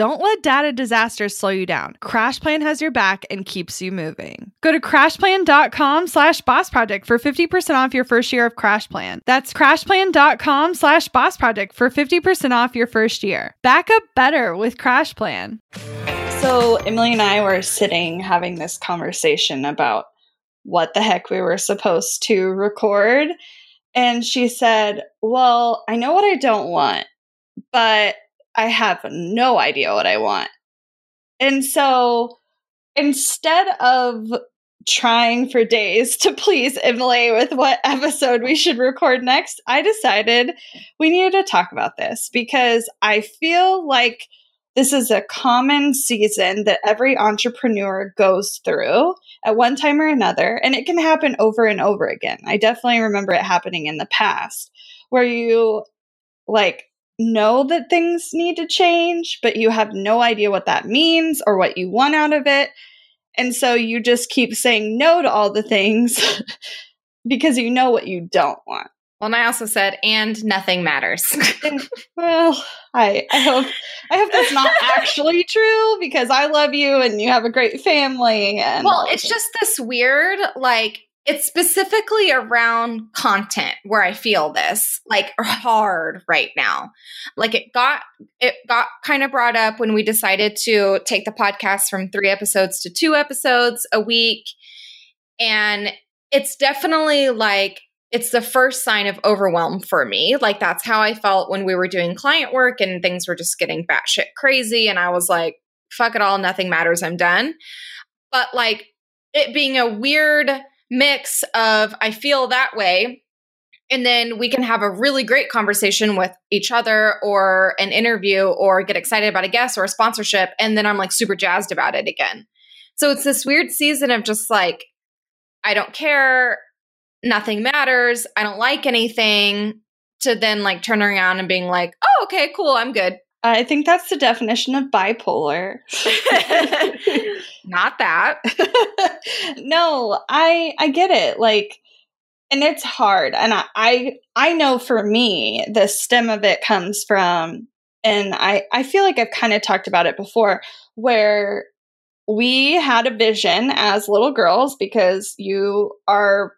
Don't let data disasters slow you down. CrashPlan has your back and keeps you moving. Go to crashplan.com slash boss project for 50% off your first year of CrashPlan. That's crashplan.com slash boss project for 50% off your first year. Back up better with CrashPlan. So Emylee and I were sitting having this conversation about what the heck we were supposed to record. And she said, Well, I know what I don't want, but I have no idea what I want. And so instead of trying for days to please Emylee with what episode we should record next, I decided we needed to talk about this because I feel like this is a common season that every entrepreneur goes through at one time or another, and it can happen over and over again. I definitely remember it happening in the past where you like know that things need to change, but you have no idea what that means or what you want out of it. And so you just keep saying no to all the things because you know what you don't want. Well, and I also said, and nothing matters. well, I, I hope I hope that's not actually true because I love you and you have a great family. And well, it's just this weird, like it's specifically around content where I feel this like hard right now. Like it got it got kind of brought up when we decided to take the podcast from 3 episodes to 2 episodes a week and it's definitely like it's the first sign of overwhelm for me. Like that's how I felt when we were doing client work and things were just getting batshit crazy and I was like fuck it all nothing matters I'm done. But like it being a weird mix of I feel that way. And then we can have a really great conversation with each other or an interview or get excited about a guest or a sponsorship. And then I'm like super jazzed about it again. So it's this weird season of just like, I don't care. Nothing matters. I don't like anything. To then like turn around and being like, oh, okay, cool. I'm good. I think that's the definition of bipolar. Not that. no, I I get it. Like and it's hard. And I, I I know for me, the stem of it comes from and I I feel like I've kind of talked about it before where we had a vision as little girls because you are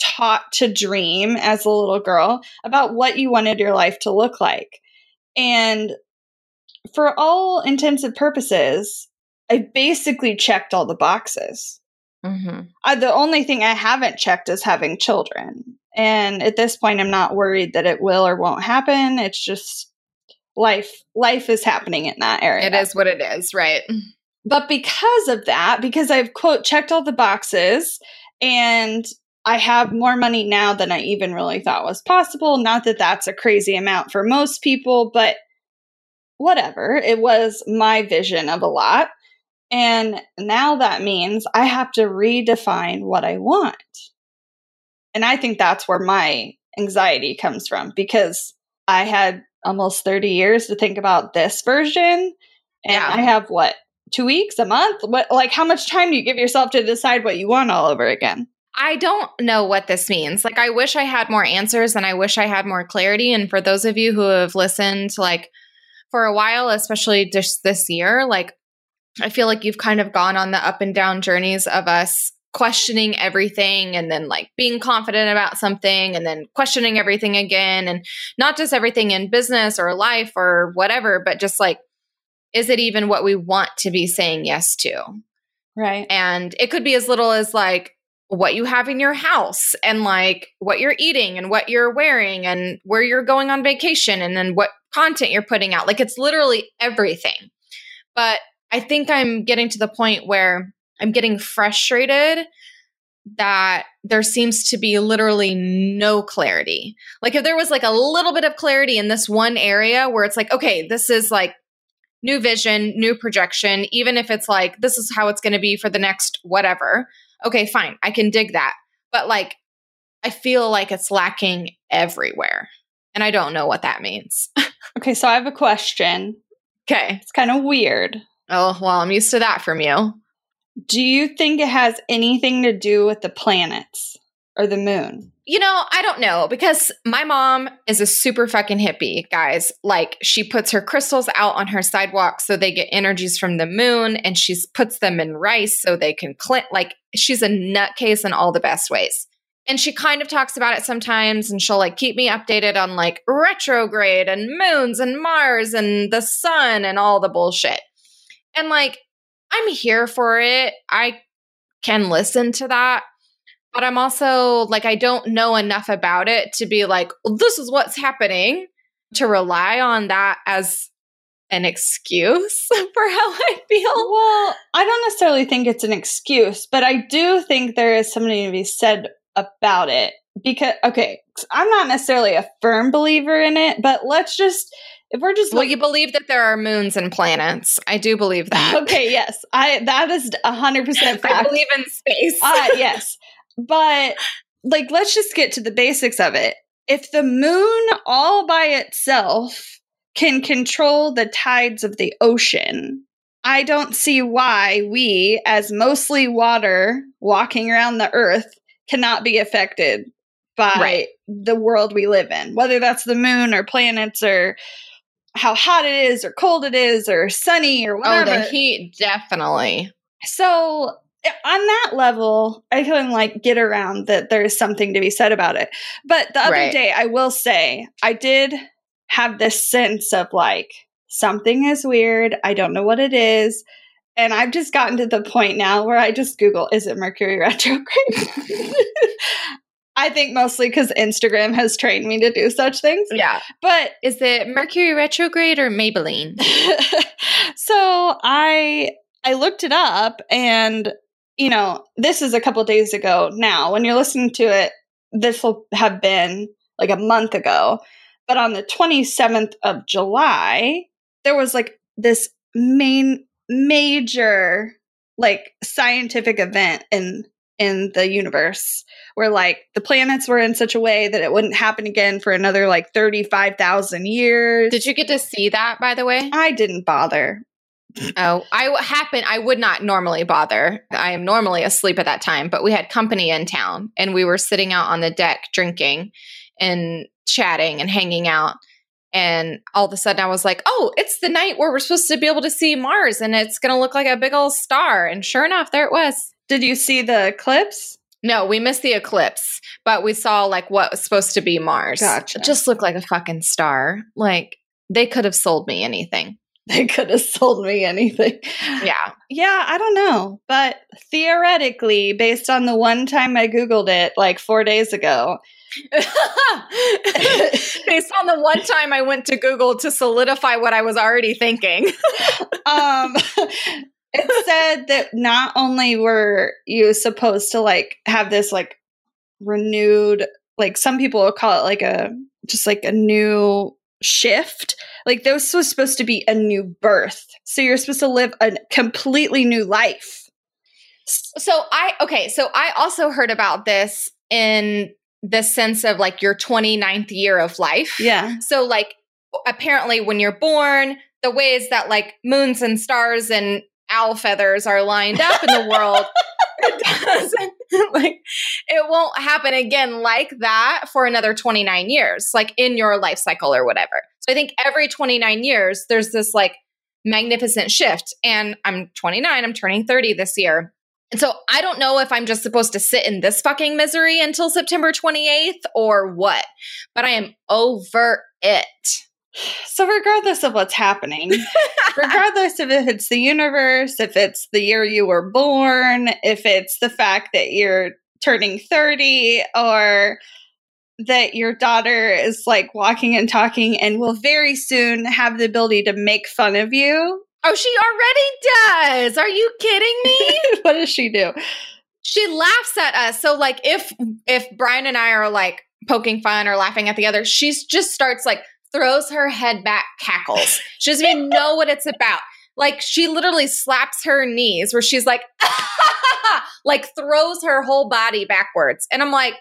taught to dream as a little girl about what you wanted your life to look like. And for all intensive purposes, I basically checked all the boxes. Mm-hmm. Uh, the only thing I haven't checked is having children. And at this point, I'm not worried that it will or won't happen. It's just life. Life is happening in that area. It is what it is, right? But because of that, because I've quote checked all the boxes and I have more money now than I even really thought was possible. Not that that's a crazy amount for most people, but whatever. It was my vision of a lot. And now that means I have to redefine what I want. And I think that's where my anxiety comes from because I had almost 30 years to think about this version. And yeah. I have what, two weeks, a month? What, like, how much time do you give yourself to decide what you want all over again? I don't know what this means. Like, I wish I had more answers and I wish I had more clarity. And for those of you who have listened, like, for a while, especially just this year, like, I feel like you've kind of gone on the up and down journeys of us questioning everything and then like being confident about something and then questioning everything again. And not just everything in business or life or whatever, but just like, is it even what we want to be saying yes to? Right. And it could be as little as like, what you have in your house and like what you're eating and what you're wearing and where you're going on vacation and then what content you're putting out. Like it's literally everything. But I think I'm getting to the point where I'm getting frustrated that there seems to be literally no clarity. Like if there was like a little bit of clarity in this one area where it's like, okay, this is like new vision, new projection, even if it's like, this is how it's going to be for the next whatever okay, fine, I can dig that. But like, I feel like it's lacking everywhere. And I don't know what that means. okay, so I have a question. Okay. It's kind of weird. Oh, well, I'm used to that from you. Do you think it has anything to do with the planets or the moon? You know, I don't know because my mom is a super fucking hippie, guys. Like she puts her crystals out on her sidewalk so they get energies from the moon and she puts them in rice so they can clean. Like she's a nutcase in all the best ways. And she kind of talks about it sometimes and she'll like keep me updated on like retrograde and moons and Mars and the sun and all the bullshit. And like, I'm here for it. I can listen to that but I'm also like, I don't know enough about it to be like, well, this is what's happening to rely on that as an excuse for how I feel. Well, I don't necessarily think it's an excuse, but I do think there is something to be said about it. Because, okay, I'm not necessarily a firm believer in it, but let's just if we're just well you believe that there are moons and planets. I do believe that. Okay yes. I that is 100% i believe in space. Uh yes but like, let's just get to the basics of it. If the moon all by itself can control the tides of the ocean, I don't see why we, as mostly water walking around the earth, cannot be affected by right. the world we live in, whether that's the moon or planets or how hot it is or cold it is or sunny or whatever. Oh, the heat, definitely. So on that level, I can like get around that there's something to be said about it. But the other right. day, I will say, I did have this sense of like, something is weird. I don't know what it is. And I've just gotten to the point now where I just Google, is it Mercury retrograde? I think mostly because Instagram has trained me to do such things. Yeah. But is it Mercury retrograde or Maybelline? so I I looked it up and you know, this is a couple days ago now. When you're listening to it, this will have been like a month ago. But on the 27th of July, there was like this main major like scientific event in in the universe where like the planets were in such a way that it wouldn't happen again for another like 35,000 years. Did you get to see that by the way? I didn't bother oh, I happen I would not normally bother. I am normally asleep at that time, but we had company in town and we were sitting out on the deck drinking and chatting and hanging out. And all of a sudden I was like, "Oh, it's the night where we're supposed to be able to see Mars and it's going to look like a big old star." And sure enough, there it was. Did you see the eclipse? No, we missed the eclipse, but we saw like what was supposed to be Mars. Gotcha. It just looked like a fucking star. Like they could have sold me anything. they could have sold me anything. Yeah. Yeah, I don't know. But theoretically, based on the one time I Googled it like four days ago, based on the one time I went to Google to solidify what I was already thinking. um, it said that not only were you supposed to like have this like renewed, like some people will call it like a just like a new shift. Like this was supposed to be a new birth. So you're supposed to live a completely new life. So I okay, so I also heard about this in the sense of like your 29th year of life. Yeah. So like apparently when you're born, the ways that like moons and stars and owl feathers are lined up in the world it doesn't like it won't happen again like that for another 29 years, like in your life cycle or whatever. So I think every 29 years there's this like magnificent shift. And I'm 29, I'm turning 30 this year. And so I don't know if I'm just supposed to sit in this fucking misery until September 28th or what, but I am over it. So, regardless of what's happening, regardless of if it's the universe, if it's the year you were born, if it's the fact that you're turning 30, or that your daughter is like walking and talking and will very soon have the ability to make fun of you. Oh, she already does. Are you kidding me? what does she do? She laughs at us. So like if if Brian and I are like poking fun or laughing at the other, she just starts like throws her head back, cackles. She doesn't even know what it's about. Like she literally slaps her knees where she's like, like throws her whole body backwards. And I'm like,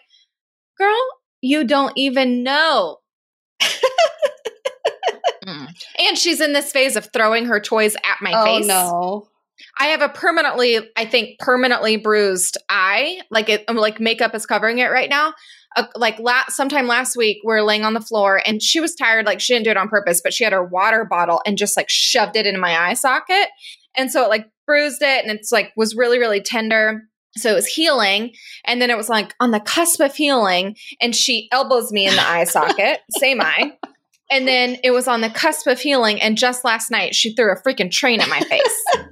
girl, you don't even know. And she's in this phase of throwing her toys at my oh, face. no. I have a permanently, I think, permanently bruised eye. Like it, like makeup is covering it right now. Uh, like last, sometime last week, we are laying on the floor, and she was tired. Like she didn't do it on purpose, but she had her water bottle and just like shoved it into my eye socket, and so it like bruised it, and it's like was really really tender. So it was healing, and then it was like on the cusp of healing, and she elbows me in the eye socket, same eye. And then it was on the cusp of healing, and just last night she threw a freaking train at my face.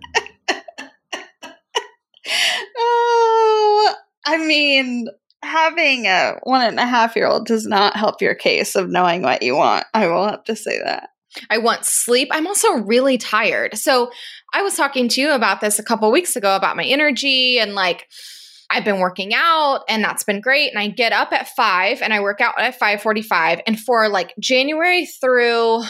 oh, I mean, having a one and a half year old does not help your case of knowing what you want. I will have to say that. I want sleep. I'm also really tired. So I was talking to you about this a couple weeks ago about my energy and like I've been working out and that's been great. And I get up at five and I work out at 545. And for like January through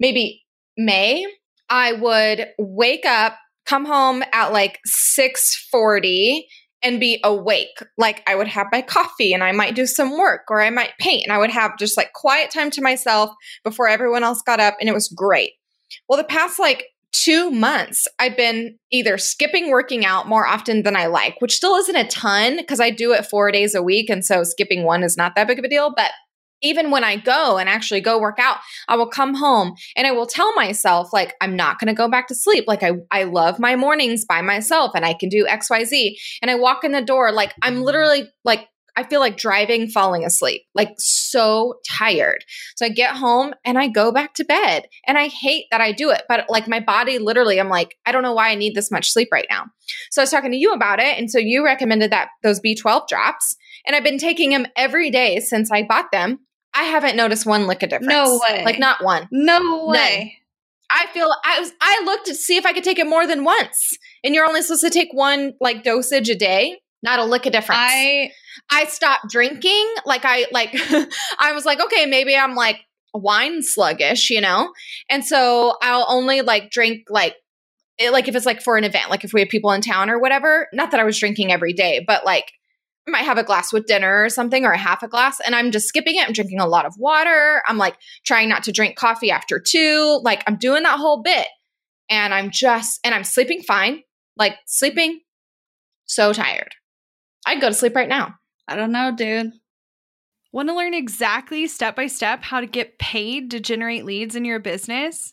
maybe May, I would wake up, come home at like 640 and be awake. Like I would have my coffee and I might do some work or I might paint and I would have just like quiet time to myself before everyone else got up and it was great. Well, the past like two months, I've been either skipping working out more often than I like, which still isn't a ton because I do it four days a week. And so skipping one is not that big of a deal. But even when I go and actually go work out, I will come home and I will tell myself, like, I'm not going to go back to sleep. Like, I, I love my mornings by myself and I can do XYZ. And I walk in the door, like, I'm literally like, I feel like driving, falling asleep, like so tired. So I get home and I go back to bed. And I hate that I do it, but like my body literally, I'm like, I don't know why I need this much sleep right now. So I was talking to you about it. And so you recommended that those B12 drops. And I've been taking them every day since I bought them. I haven't noticed one lick of difference. No way. Like not one. No way. None. I feel I was I looked to see if I could take it more than once. And you're only supposed to take one like dosage a day. Not a lick of difference. I I stopped drinking. Like I like I was like, okay, maybe I'm like wine sluggish, you know? And so I'll only like drink like it, like if it's like for an event, like if we have people in town or whatever. Not that I was drinking every day, but like might have a glass with dinner or something or a half a glass and I'm just skipping it. I'm drinking a lot of water. I'm like trying not to drink coffee after two. Like I'm doing that whole bit. And I'm just, and I'm sleeping fine. Like sleeping so tired. I'd go to sleep right now. I don't know, dude. Want to learn exactly step by step how to get paid to generate leads in your business?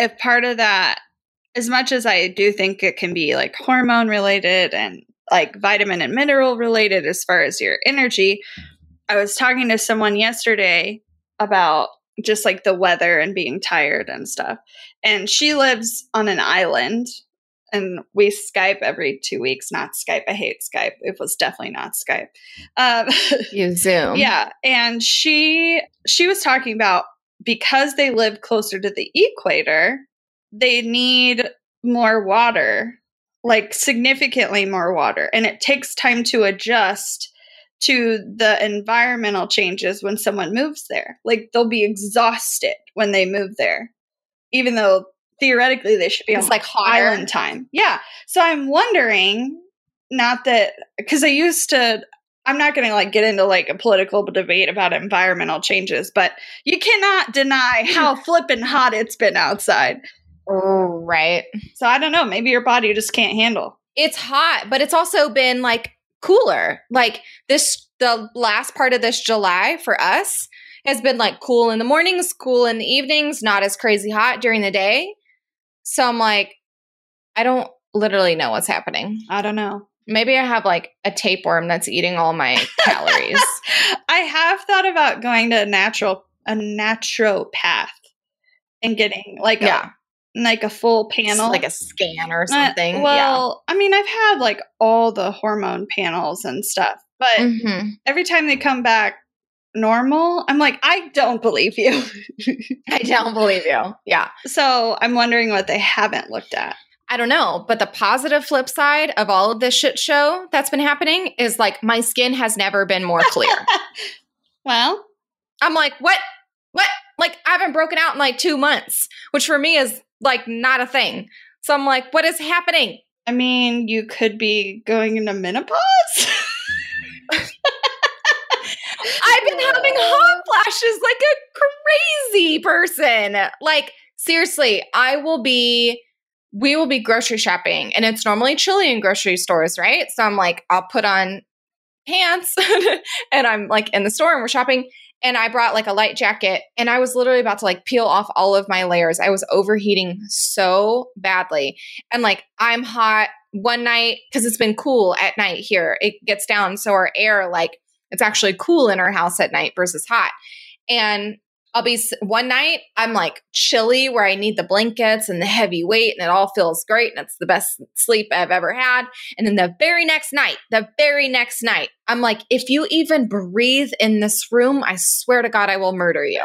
if part of that, as much as I do think it can be like hormone related and like vitamin and mineral related as far as your energy. I was talking to someone yesterday about just like the weather and being tired and stuff. And she lives on an island and we Skype every two weeks. Not Skype. I hate Skype. It was definitely not Skype. Um, You Zoom. yeah, and she she was talking about because they live closer to the equator, they need more water, like significantly more water, and it takes time to adjust to the environmental changes when someone moves there. Like they'll be exhausted when they move there, even though theoretically they should be It's on like hotter. island time. Yeah. So I'm wondering, not that because I used to. I'm not going to like get into like a political debate about environmental changes, but you cannot deny how flippin' hot it's been outside. Oh, right. So I don't know. Maybe your body just can't handle. It's hot, but it's also been like cooler. Like this, the last part of this July for us has been like cool in the mornings, cool in the evenings, not as crazy hot during the day. So I'm like, I don't literally know what's happening. I don't know. Maybe I have like a tapeworm that's eating all my calories. I have thought about going to a natural a naturopath and getting like Yeah. a like a full panel. like a scan or Uh, something. yeah. well, I mean, I've had like all the hormone panels and stuff, but Mhm. every time they come back normal, I'm like, I don't believe you. I don't believe you. Yeah. so I'm wondering what they haven't looked at. I don't know, but the positive flip side of all of this shit show that's been happening is like my skin has never been more clear. Well, I'm like, what? What? Like, I haven't broken out in like two months, which for me is like not a thing. So I'm like, what is happening? I mean, you could be going into menopause. I've been having hot flashes like a crazy person. Like, seriously, I will be, we will be grocery shopping, and it's normally chilly in grocery stores, right? So I'm like, I'll put on pants and I'm like in the store and we're shopping. And I brought like a light jacket and I was literally about to like peel off all of my layers. I was overheating so badly. And like I'm hot one night because it's been cool at night here. It gets down. So our air like It's actually cool in our house at night versus hot. And I'll be one night, I'm like chilly where I need the blankets and the heavy weight, and it all feels great. And it's the best sleep I've ever had. And then the very next night, the very next night, I'm like, if you even breathe in this room, I swear to God, I will murder you.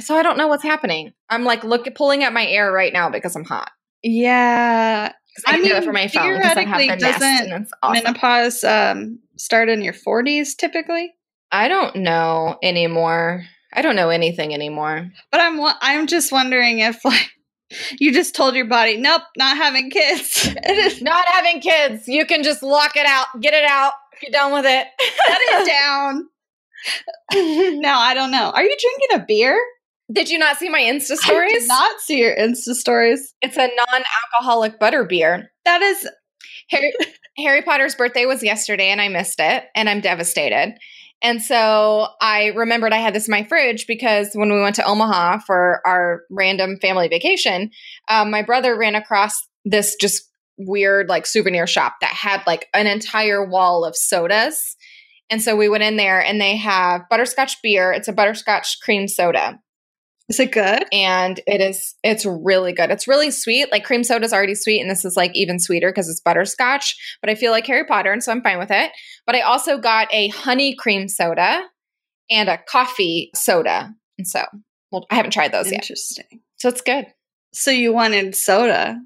so I don't know what's happening. I'm like, look pulling at my air right now because I'm hot. Yeah. I, I mean, do it for my phone because I have the nest and awesome. menopause um, start in your 40s typically? I don't know anymore. I don't know anything anymore. But I'm I'm just wondering if like you just told your body, nope, not having kids. not having kids. You can just lock it out, get it out. If you're done with it, shut it down. no, I don't know. Are you drinking a beer? Did you not see my Insta stories? I did not see your Insta stories. It's a non-alcoholic butter beer. That is Harry Harry Potter's birthday was yesterday and I missed it and I'm devastated. And so I remembered I had this in my fridge because when we went to Omaha for our random family vacation, um, my brother ran across this just weird like souvenir shop that had like an entire wall of sodas. And so we went in there and they have butterscotch beer. It's a butterscotch cream soda. Is it good? And it is, it's really good. It's really sweet. Like cream soda is already sweet, and this is like even sweeter because it's butterscotch. But I feel like Harry Potter, and so I'm fine with it. But I also got a honey cream soda and a coffee soda. And so, well, I haven't tried those Interesting. yet. Interesting. So it's good. So you wanted soda.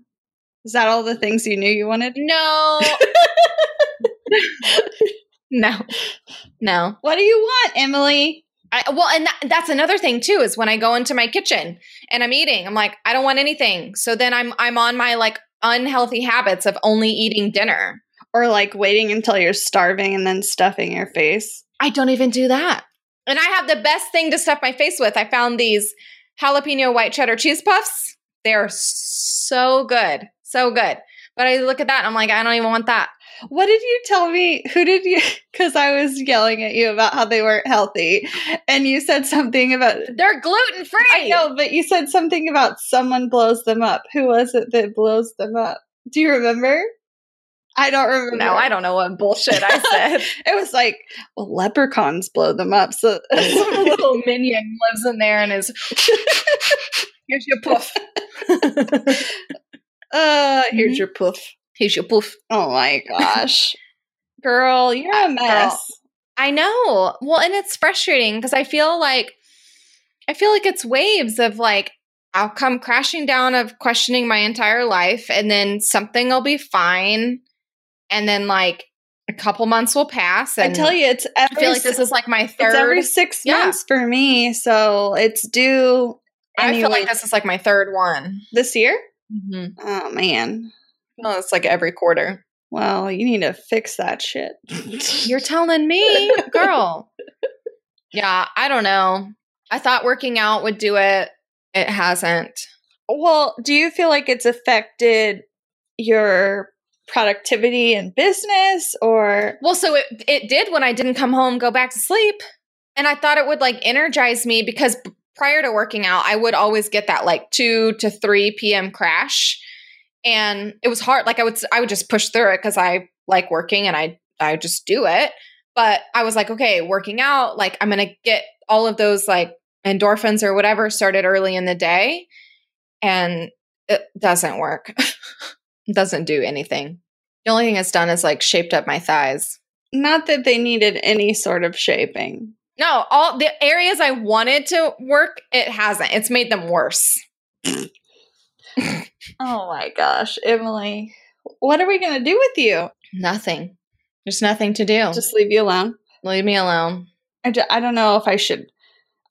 Is that all the things you knew you wanted? No. no. No. What do you want, Emylee? I, well, and that, that's another thing too is when I go into my kitchen and I'm eating, I'm like, I don't want anything. So then I'm I'm on my like unhealthy habits of only eating dinner or like waiting until you're starving and then stuffing your face. I don't even do that. And I have the best thing to stuff my face with. I found these jalapeno white cheddar cheese puffs. They're so good, so good. But I look at that and I'm like, I don't even want that. What did you tell me? Who did you? Because I was yelling at you about how they weren't healthy, and you said something about they're gluten free. I know, but you said something about someone blows them up. Who was it that blows them up? Do you remember? I don't remember. No, I don't know what bullshit I said. it was like, well, leprechauns blow them up. So some little minion lives in there and is here's your puff. uh, here's mm-hmm. your puff. Here's your poof. Oh my gosh. Girl, you're a mess. Girl. I know. Well, and it's frustrating because I feel like I feel like it's waves of like I'll come crashing down of questioning my entire life and then something will be fine. And then like a couple months will pass. I tell you, it's I feel like this is like my third. every six yeah. months for me. So it's due. I feel like this is like my third one. This year? Mm-hmm. Oh, man. No, it's like every quarter. Well, you need to fix that shit. You're telling me, girl. yeah, I don't know. I thought working out would do it. It hasn't. Well, do you feel like it's affected your productivity and business or Well, so it it did when I didn't come home go back to sleep. And I thought it would like energize me because prior to working out, I would always get that like 2 to 3 p.m. crash and it was hard like i would i would just push through it because i like working and i i just do it. But i was like okay working out like i'm gonna get all of those like endorphins or whatever started early in the day and it doesn't work. It doesn't do anything. The only thing it's done is like shaped up my thighs. Not that they needed any sort of shaping. No all the areas i wanted to work it hasn't. It's made them worse oh my gosh, Emylee. What are we going to do with you? Nothing. There's nothing to do. Just leave you alone. Leave me alone. I d- I don't know if I should.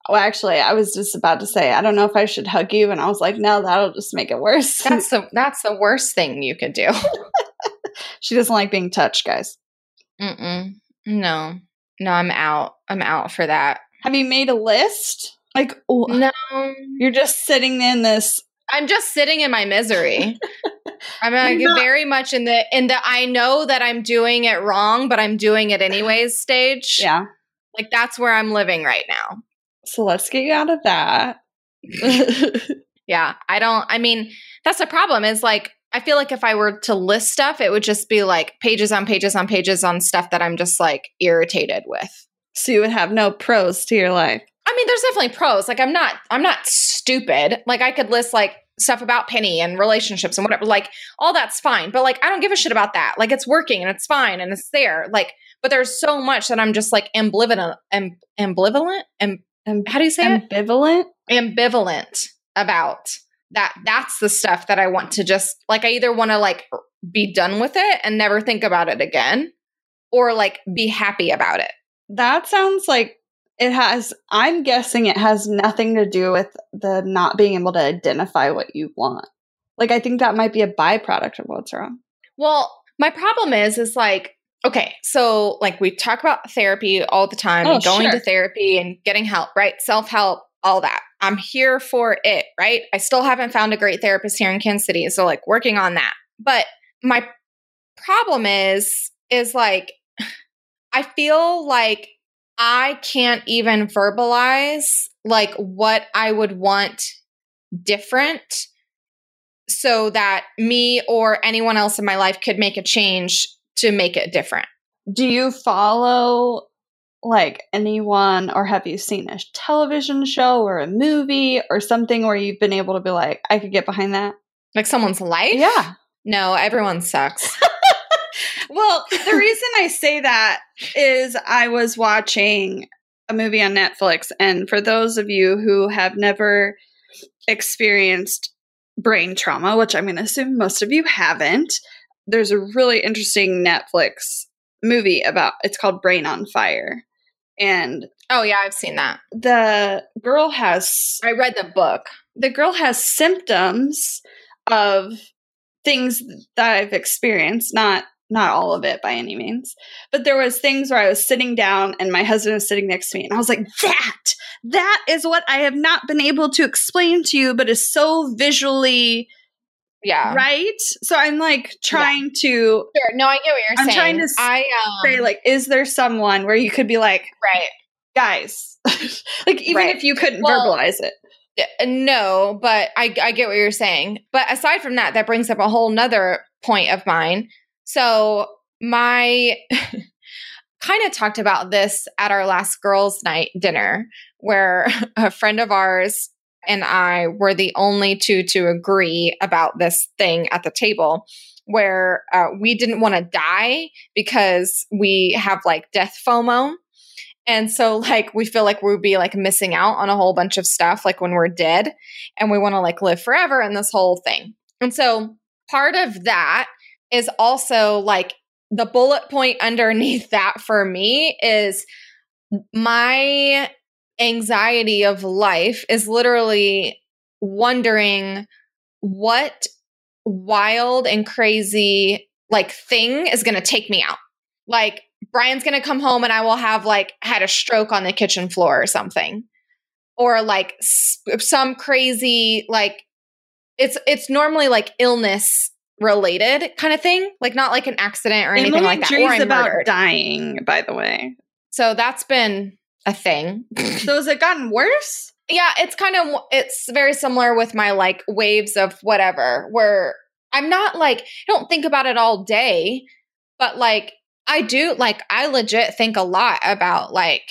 Well, actually, I was just about to say I don't know if I should hug you, and I was like, no, that'll just make it worse. That's the that's the worst thing you could do. she doesn't like being touched, guys. Mm-mm. No, no, I'm out. I'm out for that. Have you made a list? Like, no, you're just sitting in this I'm just sitting in my misery. I'm like not- very much in the in the I know that I'm doing it wrong, but I'm doing it anyways stage. Yeah. Like that's where I'm living right now. So let's get you out of that. yeah, I don't I mean, that's the problem is like I feel like if I were to list stuff, it would just be like pages on pages on pages on stuff that I'm just like irritated with. So you would have no pros to your life. I mean, there's definitely pros. Like I'm not I'm not stupid. Like I could list like stuff about Penny and relationships and whatever. Like all that's fine. But like I don't give a shit about that. Like it's working and it's fine and it's there. Like but there's so much that I'm just like ambivalent am, ambivalent and how do you say ambivalent? it? Ambivalent about that that's the stuff that I want to just like I either want to like be done with it and never think about it again or like be happy about it. That sounds like it has I'm guessing it has nothing to do with the not being able to identify what you want. Like I think that might be a byproduct of what's wrong. Well, my problem is is like okay, so like we talk about therapy all the time, Oh, going sure. to therapy and getting help, right? Self-help, all that. I'm here for it, right? I still haven't found a great therapist here in Kansas City, so like working on that. But my problem is is like I feel like I can't even verbalize like what I would want different so that me or anyone else in my life could make a change to make it different. Do you follow like anyone or have you seen a television show or a movie or something where you've been able to be like, I could get behind that? Like someone's life? Yeah. No, everyone sucks. Well, the reason I say that is I was watching a movie on Netflix, and for those of you who have never experienced brain trauma, which I'm going to assume most of you haven't, there's a really interesting Netflix movie about it's called Brain on Fire. And oh yeah, I've seen that. the girl has I read the book. the girl has symptoms of things that I've experienced, not not all of it by any means. But there was things where I was sitting down and my husband was sitting next to me and I was like, "That that is what I have not been able to explain to you, but is so visually Yeah. right." So I'm like trying to Sure. No, I get what you're saying. I'm trying to I um, say like is there someone where you could be like, right. "Guys." like even Right. if you couldn't Well, verbalize it. No, but I, I get what you're saying. But aside from that, that brings up a whole nother point of mine. So my kind of talked about this at our last girls' night dinner, where a friend of ours and I were the only two to agree about this thing at the table. Where uh, we didn't want to die because we have like death FOMO. And so, like, we feel like we'd be like missing out on a whole bunch of stuff, like when we're dead, and we want to like live forever and this whole thing. And so, part of that is also like the bullet point underneath that for me is my anxiety of life is literally wondering what wild and crazy like thing is going to take me out. Like Brian's going to come home and I will have like had a stroke on the kitchen floor or something. Or like some crazy like it's it's normally like illness related kind of thing, like not like an accident or anything Emylee like that. Or I'm about murdered. dying, by the way. So that's been a thing. So has it gotten worse? yeah, it's kind of it's very similar with my like waves of whatever where I'm not like I don't think about it all day, but like I do like I legit think a lot about like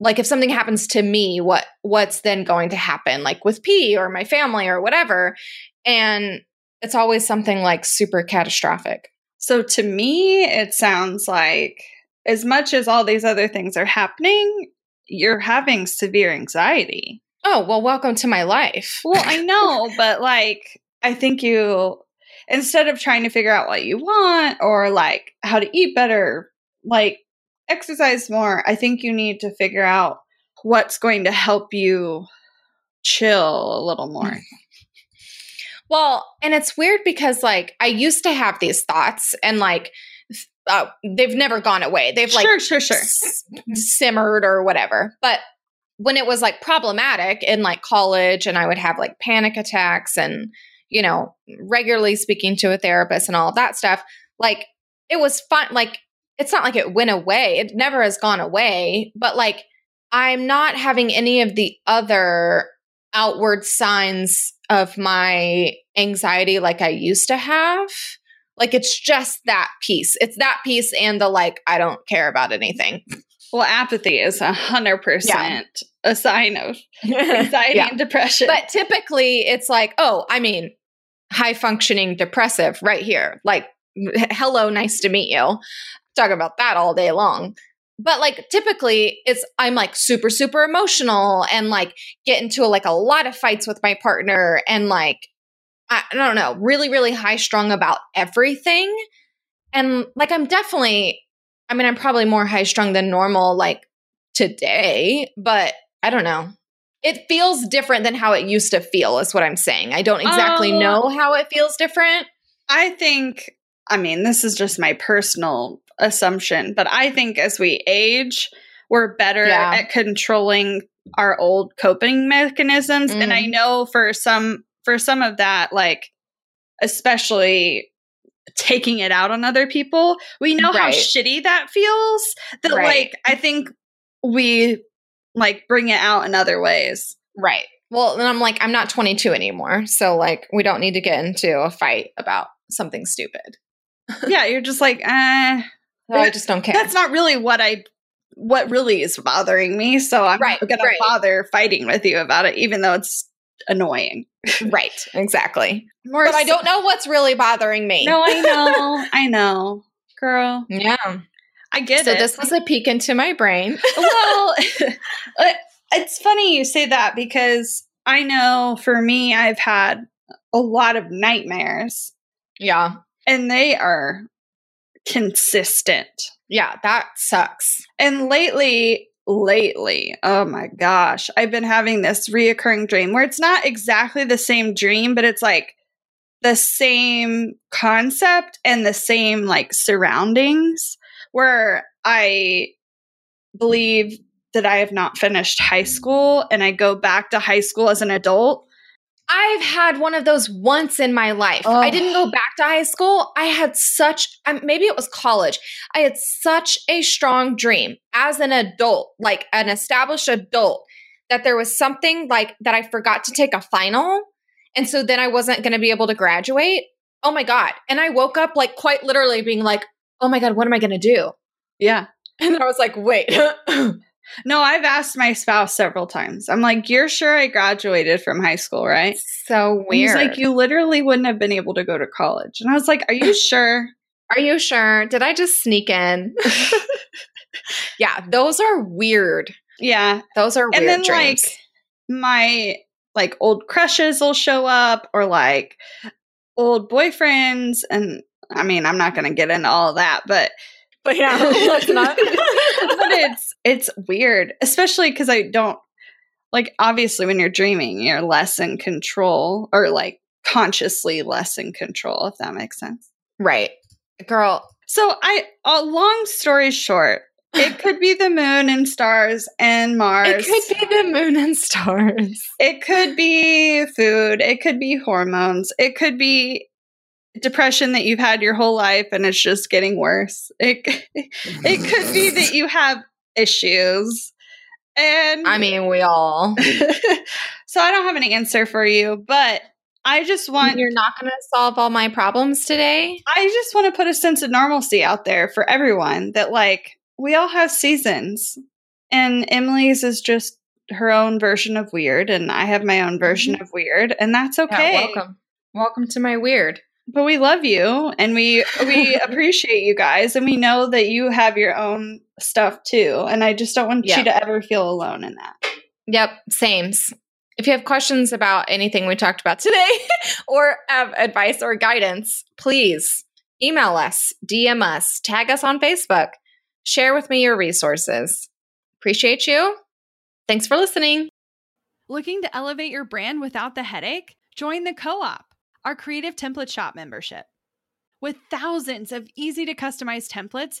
like if something happens to me, what what's then going to happen like with P or my family or whatever. And it's always something like super catastrophic. So to me, it sounds like as much as all these other things are happening, you're having severe anxiety. Oh, well, welcome to my life. Well, I know, but like, I think you, instead of trying to figure out what you want or like how to eat better, like exercise more, I think you need to figure out what's going to help you chill a little more. Well, and it's weird because like I used to have these thoughts and like uh, they've never gone away. They've like sure, sure, sure. s- simmered or whatever. But when it was like problematic in like college and I would have like panic attacks and you know, regularly speaking to a therapist and all of that stuff, like it was fun like it's not like it went away. It never has gone away, but like I'm not having any of the other outward signs of my anxiety like I used to have. Like it's just that piece. It's that piece and the like, I don't care about anything. Well, apathy is a hundred percent a sign of anxiety Yeah. and depression. But typically it's like, oh, I mean, high functioning depressive right here. Like, hello, nice to meet you. Talk about that all day long. But like typically it's I'm like super, super emotional and like get into like a lot of fights with my partner and like I, I don't know, really, really high strung about everything. And like I'm definitely I mean, I'm probably more high strung than normal like today, but I don't know it feels different than how it used to feel is what i'm saying i don't exactly Oh. know how it feels different I think, I mean, this is just my personal assumption, but I think as we age, we're better Yeah. at controlling our old coping mechanisms. And Mm. I know for some, for some of that, like, especially taking it out on other people, we know how shitty that feels. That, Right. like, I think we like bring it out in other ways. right well then i'm like i'm not 22 anymore so like we don't need to get into a fight about something stupid yeah, you're just like, eh, so i just don't care that's not really what I what really is bothering me. So I'm Right, not gonna right. bother fighting with you about it, even though it's annoying. right exactly More but i don't know what's really bothering me No, I know, I know, girl. yeah I get so it. So this was a peek into my brain well, uh, it's funny you say that because I know for me, I've had a lot of nightmares, yeah and they are consistent. yeah that sucks And lately, lately, oh my gosh, I've been having this reoccurring dream where it's not exactly the same dream, but it's like the same concept and the same like surroundings where I believe that I have not finished high school and I go back to high school as an adult. I've had one of those once in my life. Oh. I didn't go back to high school. I had such, um, maybe it was college. I had such a strong dream as an adult, like an established adult, that there was something like that I forgot to take a final. And so then I wasn't going to be able to graduate. Oh my God. And I woke up like quite literally being like, oh my God, what am I going to do? Yeah. And then I was like, wait. No, I've asked my spouse several times. I'm like, you're sure I graduated from high school, right? so And He's weird. like, you literally wouldn't have been able to go to college. And I was like, are you sure? Are you sure? Did I just sneak in? yeah, those are weird. Yeah. Those are weird and then dreams. like my like old crushes will show up or like old boyfriends and I mean, I'm not going to get into all that, but but yeah, let's not. but it's it's weird, especially cuz I don't like obviously when you're dreaming, you're less in control or like consciously less in control if that makes sense. right, girl. So I a long story short, it could be the moon and stars and Mars. It could be the moon and stars. It could be food. It could be hormones. It could be depression that you've had your whole life and it's just getting worse. It it could be that you have issues. And I mean, we all. so I don't have an answer for you, but I just want You're not going to solve all my problems today. I just want to put a sense of normalcy out there for everyone that like we all have seasons. And Emylee's is just her own version of weird and I have my own version mm-hmm. of weird and that's okay. Yeah, welcome, welcome to my weird. But we love you and we we appreciate you guys and we know that you have your own stuff too and I just don't want Yeah. you to ever feel alone in that. Yep, sames. If you have questions about anything we talked about today or have advice or guidance, please email us, DM us, tag us on Facebook, share with me your resources. Appreciate you. Thanks for listening. Looking to elevate your brand without the headache? Join the Co op, our creative template shop membership. With thousands of easy to customize templates,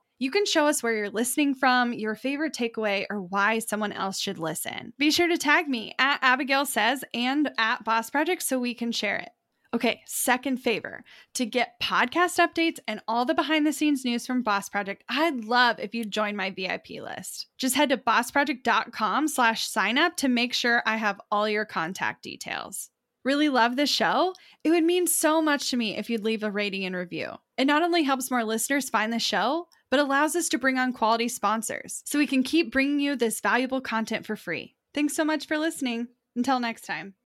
You can show us where you're listening from, your favorite takeaway, or why someone else should listen. Be sure to tag me at Abagail Says and at Boss Project so we can share it. Okay, second favor. To get podcast updates and all the behind the scenes news from Boss Project, I'd love if you'd join my VIP list. Just head to bossproject.com slash sign up to make sure I have all your contact details. Really love the show? It would mean so much to me if you'd leave a rating and review. It not only helps more listeners find the show, but allows us to bring on quality sponsors so we can keep bringing you this valuable content for free. Thanks so much for listening. Until next time.